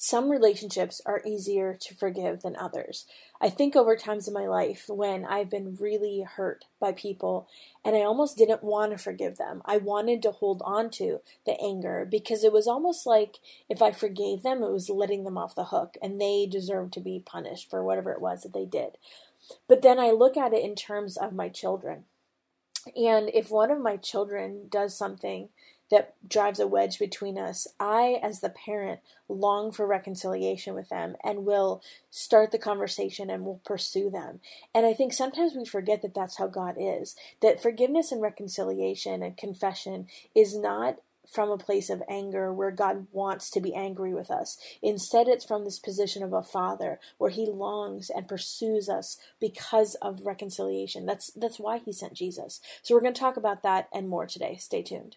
some relationships are easier to forgive than others. I think over times in my life when I've been really hurt by people and I almost didn't want to forgive them. I wanted to hold on to the anger because it was almost like if I forgave them, it was letting them off the hook and they deserved to be punished for whatever it was that they did. But then I look at it in terms of my children. And if one of my children does something that drives a wedge between us, I, as the parent, long for reconciliation with them and will start the conversation and will pursue them. And I think sometimes we forget that that's how God is, that forgiveness and reconciliation and confession is not from a place of anger where God wants to be angry with us. Instead, it's from this position of a father where he longs and pursues us because of reconciliation. That's that's why he sent Jesus. So we're going to talk about that and more today. Stay tuned.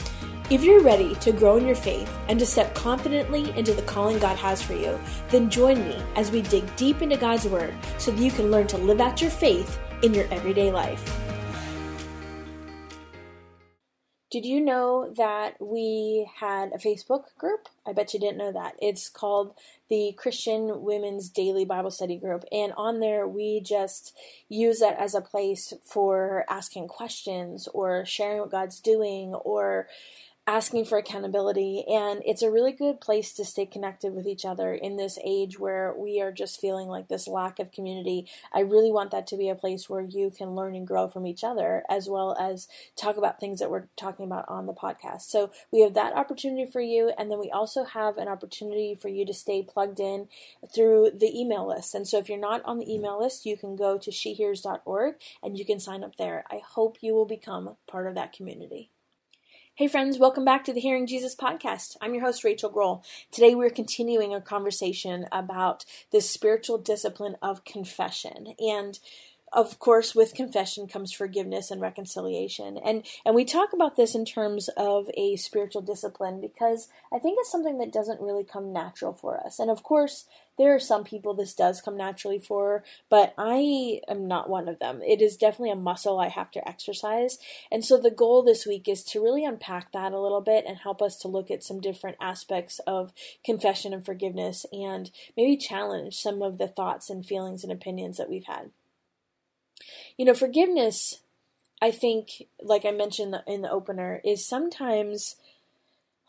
If you're ready to grow in your faith and to step confidently into the calling God has for you, then join me as we dig deep into God's Word so that you can learn to live out your faith in your everyday life. Did you know that we had a Facebook group? I bet you didn't know that. It's called the Christian Women's Daily Bible Study Group. And on there, we just use that as a place for asking questions or sharing what God's doing or asking for accountability and it's a really good place to stay connected with each other in this age where we are just feeling like this lack of community. I really want that to be a place where you can learn and grow from each other as well as talk about things that we're talking about on the podcast. So we have that opportunity for you and then we also have an opportunity for you to stay plugged in through the email list. And so if you're not on the email list you can go to shehears.org and you can sign up there. I hope you will become part of that community Hey, friends, welcome back to the Hearing Jesus podcast. I'm your host, Rachael Groll. Today, we're continuing a conversation about the spiritual discipline of confession. And of course with confession comes forgiveness and reconciliation. And and we talk about this in terms of a spiritual discipline because i think it's something that doesn't really come natural for us. And of course there are some people this does come naturally for but i am not one of them. It is definitely a muscle i have to exercise. And so the goal this week is to really unpack that a little bit and help us to look at some different aspects of confession and forgiveness and maybe challenge some of the thoughts and feelings and opinions that we've had you know, forgiveness, I think, like I mentioned in the opener, is sometimes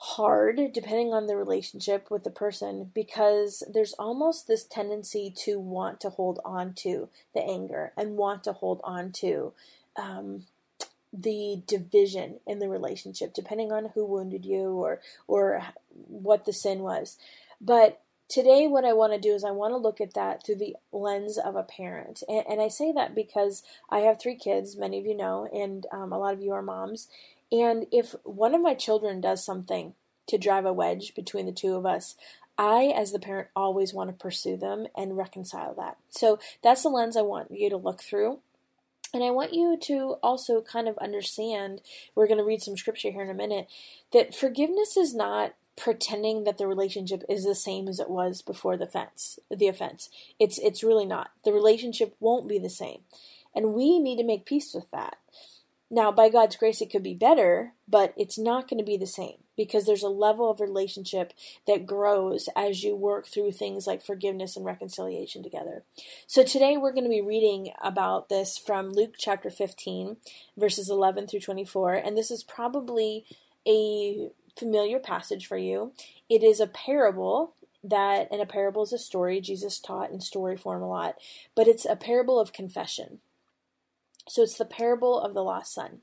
hard depending on the relationship with the person because there's almost this tendency to want to hold on to the anger and want to hold on to um, the division in the relationship depending on who wounded you or or what the sin was. But today what i want to do is i want to look at that through the lens of a parent. And, and, i say that because i have three kids many of you know and um, a lot of you are moms. And if one of my children does something to drive a wedge between the two of us i as the parent always want to pursue them and reconcile that. So that's the lens i want you to look through. And I want you to also kind of understand, we're going to read some scripture here in a minute, that forgiveness is not pretending that the relationship is the same as it was before the offense the offense. It's it's really not. The relationship won't be the same. And we need to make peace with that. Now by god's grace it could be better but it's not going to be the same because there's a level of relationship that grows as you work through things like forgiveness and reconciliation together. So today we're going to be reading about this from Luke chapter 15, verses 11 through 24, and this is probably a familiar passage for you. It is a parable that, and a parable is a story Jesus taught in story form a lot, but it's a parable of confession. So it's the parable of the lost son.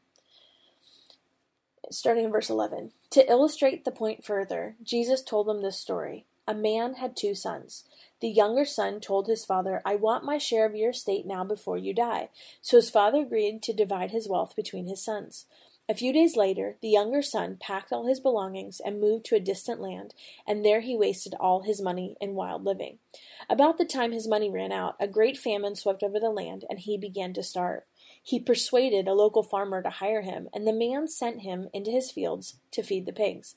starting in verse 11. To illustrate the point further, Jesus told them this story. A man had two sons. The younger son told his father, I want my share of your estate now before you die. So his father agreed to divide his wealth between his sons. A few days later, the younger son packed all his belongings and moved to a distant land, and there he wasted all his money in wild living. About the time his money ran out, a great famine swept over the land, and he began to starve. He persuaded a local farmer to hire him, and the man sent him into his fields to feed the pigs.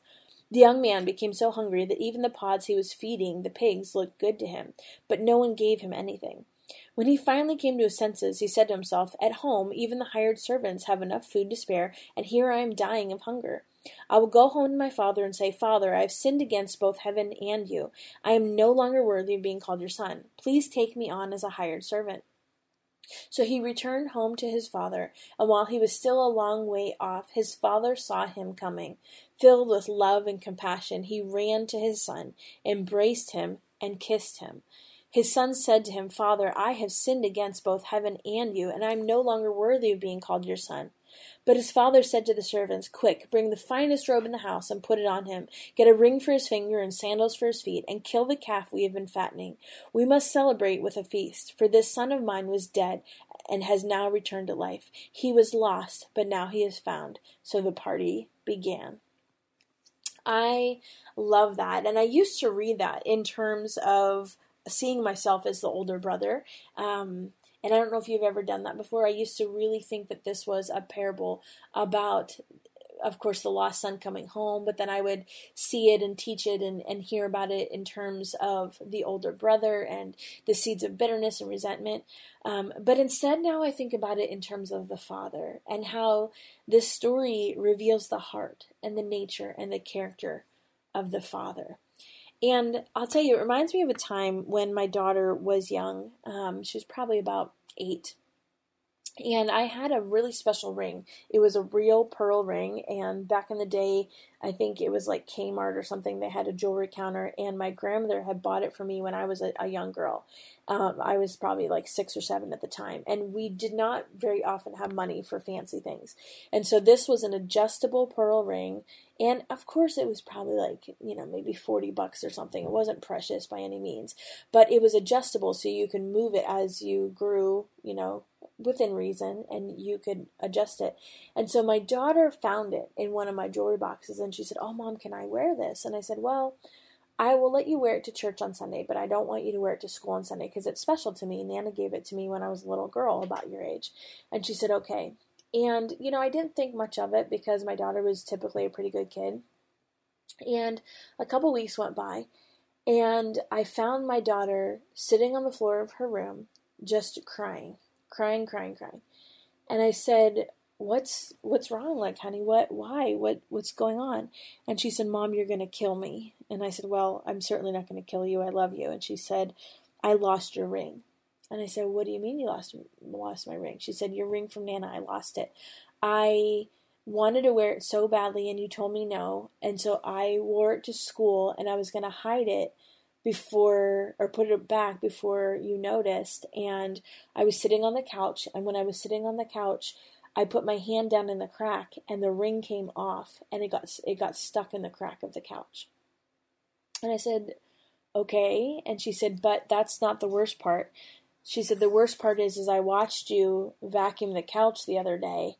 The young man became so hungry that even the pods he was feeding the pigs looked good to him, but no one gave him anything. When he finally came to his senses, he said to himself, At home, even the hired servants have enough food to spare, and here I am dying of hunger. I will go home to my father and say, Father, I have sinned against both heaven and you. I am no longer worthy of being called your son. Please take me on as a hired servant. So he returned home to his father, and while he was still a long way off, his father saw him coming. Filled with love and compassion, he ran to his son, embraced him, and kissed him. His son said to him, Father, I have sinned against both heaven and you, and I am no longer worthy of being called your son. But his father said to the servants, Quick, bring the finest robe in the house and put it on him. Get a ring for his finger and sandals for his feet, and kill the calf we have been fattening. We must celebrate with a feast, for this son of mine was dead and has now returned to life. He was lost, but now he is found. So the party began. I love that. And I used to read that in terms of seeing myself as the older brother. Um, and I don't know if you've ever done that before. I used to really think that this was a parable about, of course, the lost son coming home, but then I would see it and teach it and, and hear about it in terms of the older brother and the seeds of bitterness and resentment. Um, but instead, now I think about it in terms of the father and how this story reveals the heart and the nature and the character of the father. And I'll tell you, it reminds me of a time when my daughter was young. Um, she was probably about eight. And I had a really special ring. It was a real pearl ring. And back in the day, I think it was like Kmart or something. They had a jewelry counter, and my grandmother had bought it for me when I was a, a young girl. Um, I was probably like six or seven at the time, and we did not very often have money for fancy things. And so this was an adjustable pearl ring, and of course it was probably like you know maybe forty bucks or something. It wasn't precious by any means, but it was adjustable, so you can move it as you grew, you know, within reason, and you could adjust it. And so my daughter found it in one of my jewelry boxes, and she said, Oh, mom, can I wear this? And I said, Well, I will let you wear it to church on Sunday, but I don't want you to wear it to school on Sunday because it's special to me. Nana gave it to me when I was a little girl, about your age. And she said, Okay. And, you know, I didn't think much of it because my daughter was typically a pretty good kid. And a couple weeks went by, and I found my daughter sitting on the floor of her room just crying, crying, crying, crying. And I said, what's what's wrong? Like honey what why? What what's going on? And she said mom you're going to kill me. And i said well i'm certainly not going to kill you. I love you. And she said i lost your ring. And i said what do you mean you lost lost my ring? She said your ring from nana. I lost it. I wanted to wear it so badly and you told me no. And so i wore it to school and i was going to hide it before or put it back before you noticed and i was sitting on the couch and when i was sitting on the couch I put my hand down in the crack and the ring came off and it got it got stuck in the crack of the couch. And I said, "Okay." And she said, "But that's not the worst part." She said, "The worst part is is I watched you vacuum the couch the other day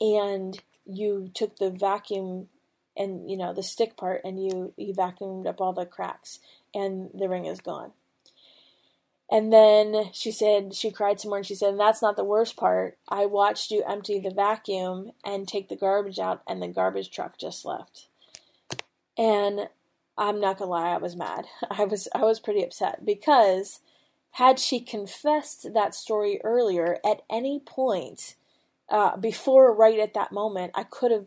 and you took the vacuum and you know the stick part and you you vacuumed up all the cracks and the ring is gone." And then she said, she cried some more and she said, that's not the worst part. I watched you empty the vacuum and take the garbage out, and the garbage truck just left. And I'm not gonna lie, I was mad. I was I was pretty upset because had she confessed that story earlier at any point uh, before, right at that moment, I could have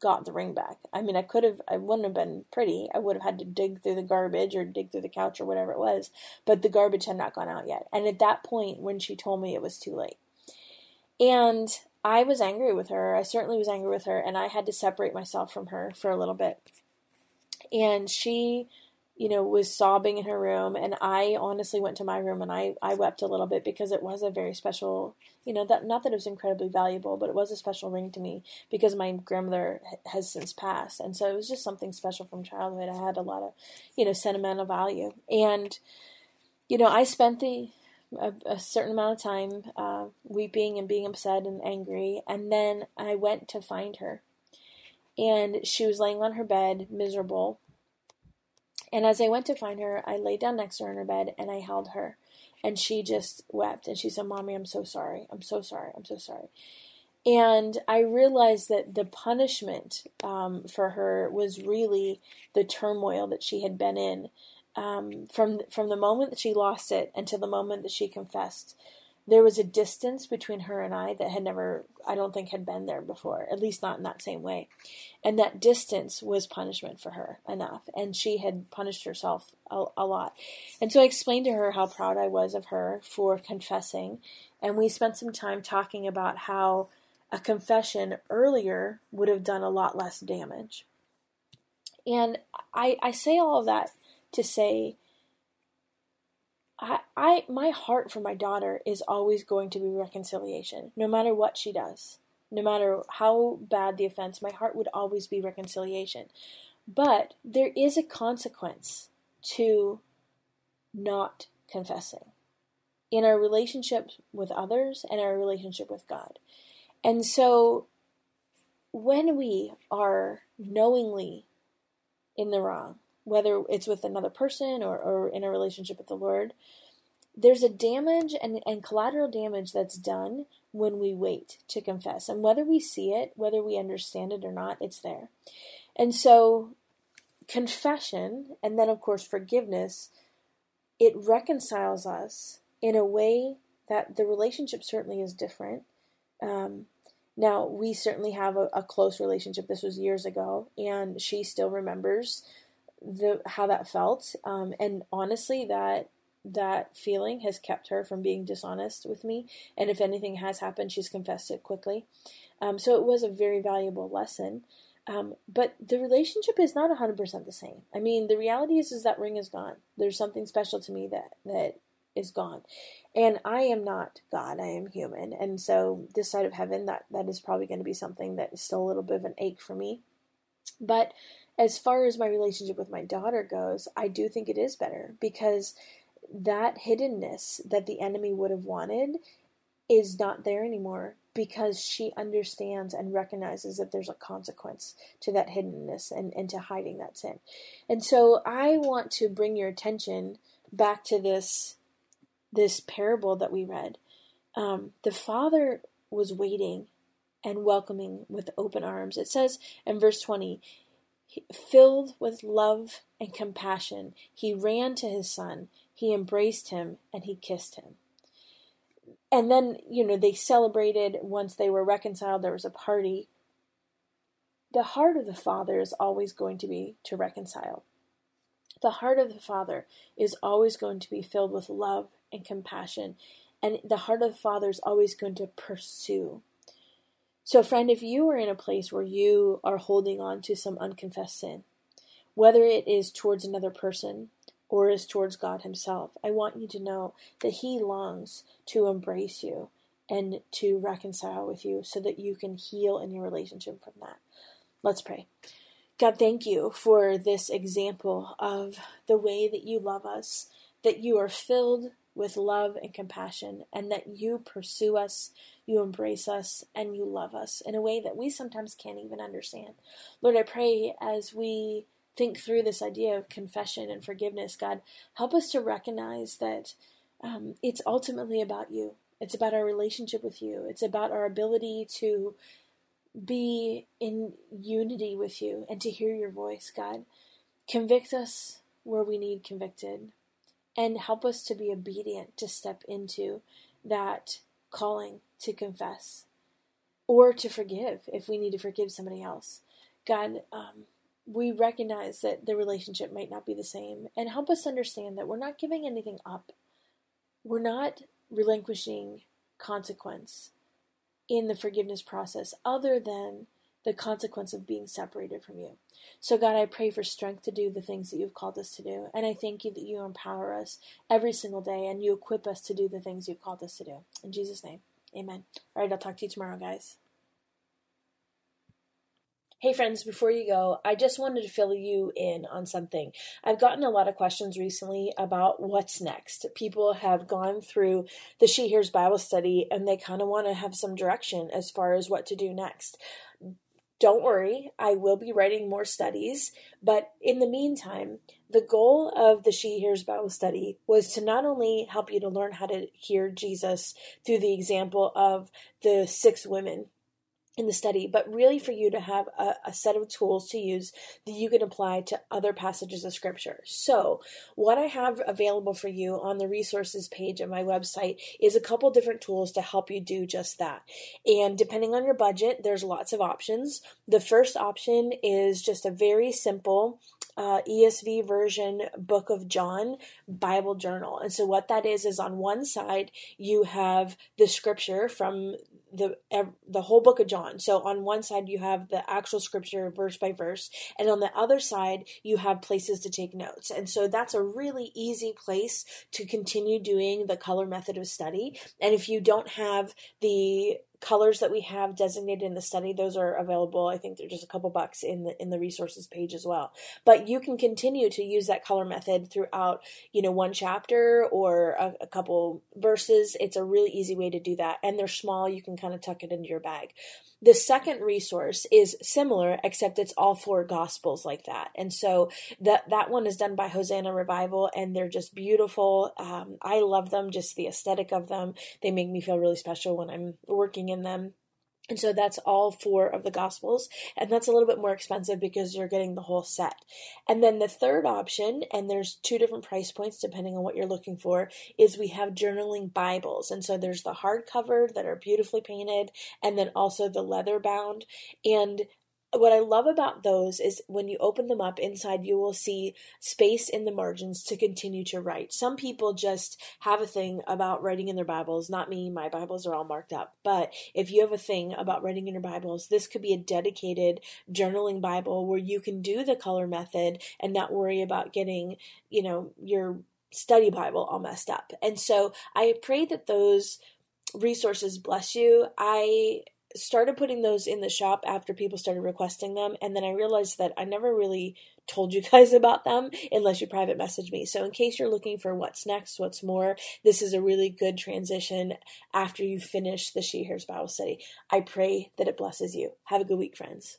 got the ring back. I mean, I could have, I wouldn't have been pretty. I would have had to dig through the garbage or dig through the couch or whatever it was, but the garbage had not gone out yet. And at that point, when she told me it was too late. And I was angry with her. I certainly was angry with her, and I had to separate myself from her for a little bit. And she you know, was sobbing in her room. And I honestly went to my room and I, I wept a little bit because it was a very special, you know, that not that it was incredibly valuable, but it was a special ring to me because my grandmother has since passed. And so it was just something special from childhood. I had a lot of, you know, sentimental value. And, you know, I spent the, a, a certain amount of time uh, weeping and being upset and angry. And then I went to find her. And she was laying on her bed, miserable and as I went to find her, I laid down next to her in her bed and I held her. And she just wept and she said, Mommy, I'm so sorry. I'm so sorry. I'm so sorry. And I realized that the punishment um, for her was really the turmoil that she had been in um, from from the moment that she lost it until the moment that she confessed there was a distance between her and I that had never, I don't think, had been there before, at least not in that same way. And that distance was punishment for her enough. And she had punished herself a, a lot. And so I explained to her how proud I was of her for confessing. And we spent some time talking about how a confession earlier would have done a lot less damage. And I, I say all of that to say I, I my heart for my daughter is always going to be reconciliation, no matter what she does. No matter how bad the offense, my heart would always be reconciliation. But there is a consequence to not confessing in our relationship with others and our relationship with God. And so when we are knowingly in the wrong, whether it's with another person or, or in a relationship with the Lord, there's a damage and, and collateral damage that's done when we wait to confess. And whether we see it, whether we understand it or not, it's there. And so, confession, and then of course forgiveness, it reconciles us in a way that the relationship certainly is different. Um, now, we certainly have a, a, close relationship. This was years ago, and she still remembers the how that felt. Um, and honestly, that that feeling has kept her from being dishonest with me. And if anything has happened, she's confessed it quickly. Um, so it was a very valuable lesson. Um, but the relationship is not 100% the same. I mean, the reality is, is that ring is gone. There's something special to me that, that is gone. And I am not God, I am human. And so this side of heaven, that, that is probably going to be something that is still a little bit of an ache for me. But as far as my relationship with my daughter goes, I do think it is better because that hiddenness that the enemy would have wanted is not there anymore because she understands and recognizes that there's a consequence to that hiddenness and, and to hiding that sin. And so I want to bring your attention back to this this parable that we read. Um, the father was waiting and welcoming with open arms. It says in verse 20, Filled with love and compassion, he ran to his son. He embraced him and he kissed him. And then, you know, they celebrated once they were reconciled, there was a party. The heart of the Father is always going to be to reconcile. The heart of the Father is always going to be filled with love and compassion. And the heart of the Father is always going to pursue. So, friend, if you are in a place where you are holding on to some unconfessed sin, whether it is towards another person or is towards God Himself, I want you to know that He longs to embrace you and to reconcile with you so that you can heal in your relationship from that. Let's pray. God, thank you for this example of the way that you love us, that you are filled with love and compassion, and that you pursue us, you embrace us, and you love us in a way that we sometimes can't even understand. Lord, I pray as we think through this idea of confession and forgiveness, God, help us to recognize that um, it's ultimately about you. It's about our relationship with you. It's about our ability to be in unity with you and to hear your voice, God. Convict us where we need convicted and help us to be obedient to step into that calling to confess or to forgive if we need to forgive somebody else. God, um, we recognize that the relationship might not be the same and help us understand that we're not giving anything up. We're not relinquishing consequence in the forgiveness process other than the consequence of being separated from you. So, God, I pray for strength to do the things that you've called us to do. And I thank you that you empower us every single day and you equip us to do the things you've called us to do. In Jesus' name, amen. All right, I'll talk to you tomorrow, guys. Hey friends, before you go, I just wanted to fill you in on something. I've gotten a lot of questions recently about what's next. People have gone through the She Hears Bible study and they kind of want to have some direction as far as what to do next. Don't worry, I will be writing more studies, but in the meantime, the goal of the She Hears Bible study was to not only help you to learn how to hear Jesus through the example of the six women in the study, but really for you to have a, a, set of tools to use that you can apply to other passages of scripture. So, what I have available for you on the resources page of my website is a couple different tools to help you do just that. And depending on your budget, there's lots of options. The first option is just a very simple uh, ESV version Book of John Bible journal. And so, what that is, is on one side, you have the scripture from the the whole book of John. So on one side you have the actual scripture verse by verse, and on the other side you have places to take notes. And so that's a really easy place to continue doing the color method of study. And if you don't have the colors that we have designated in the study those are available i think they're just a couple bucks in the in the resources page as well. But you can continue to use that color method throughout you know one chapter or a, a couple verses. It's a really easy way to do that. And they're small you can kind of tuck it into your bag the second resource is similar, except it's all four gospels like that. And so that that one is done by Hosanna Revival, and they're just beautiful. Um, I love them, just the aesthetic of them. They make me feel really special when I'm working in them. And so that's all four of the Gospels. And that's a little bit more expensive because you're getting the whole set. And then the third option, and there's two different price points depending on what you're looking for, is we have journaling Bibles. And so there's the hardcover that are beautifully painted, and then also the leather bound. And what I love about those is when you open them up inside, you will see space in the margins to continue to write. Some people just have a thing about writing in their Bibles. Not me, my Bibles are all marked up. But if you have a thing about writing in your Bibles, this could be a dedicated journaling Bible where you can do the color method and not worry about getting, you know, your study Bible all messed up. And so I pray that those resources bless you. I started putting those in the shop after people started requesting them and then i realized that i never really told you guys about them unless you private message me. So in case you're looking for what's next what's more this is a really good transition after you finish the she hears bible study. I pray that it blesses you. Have a good week friends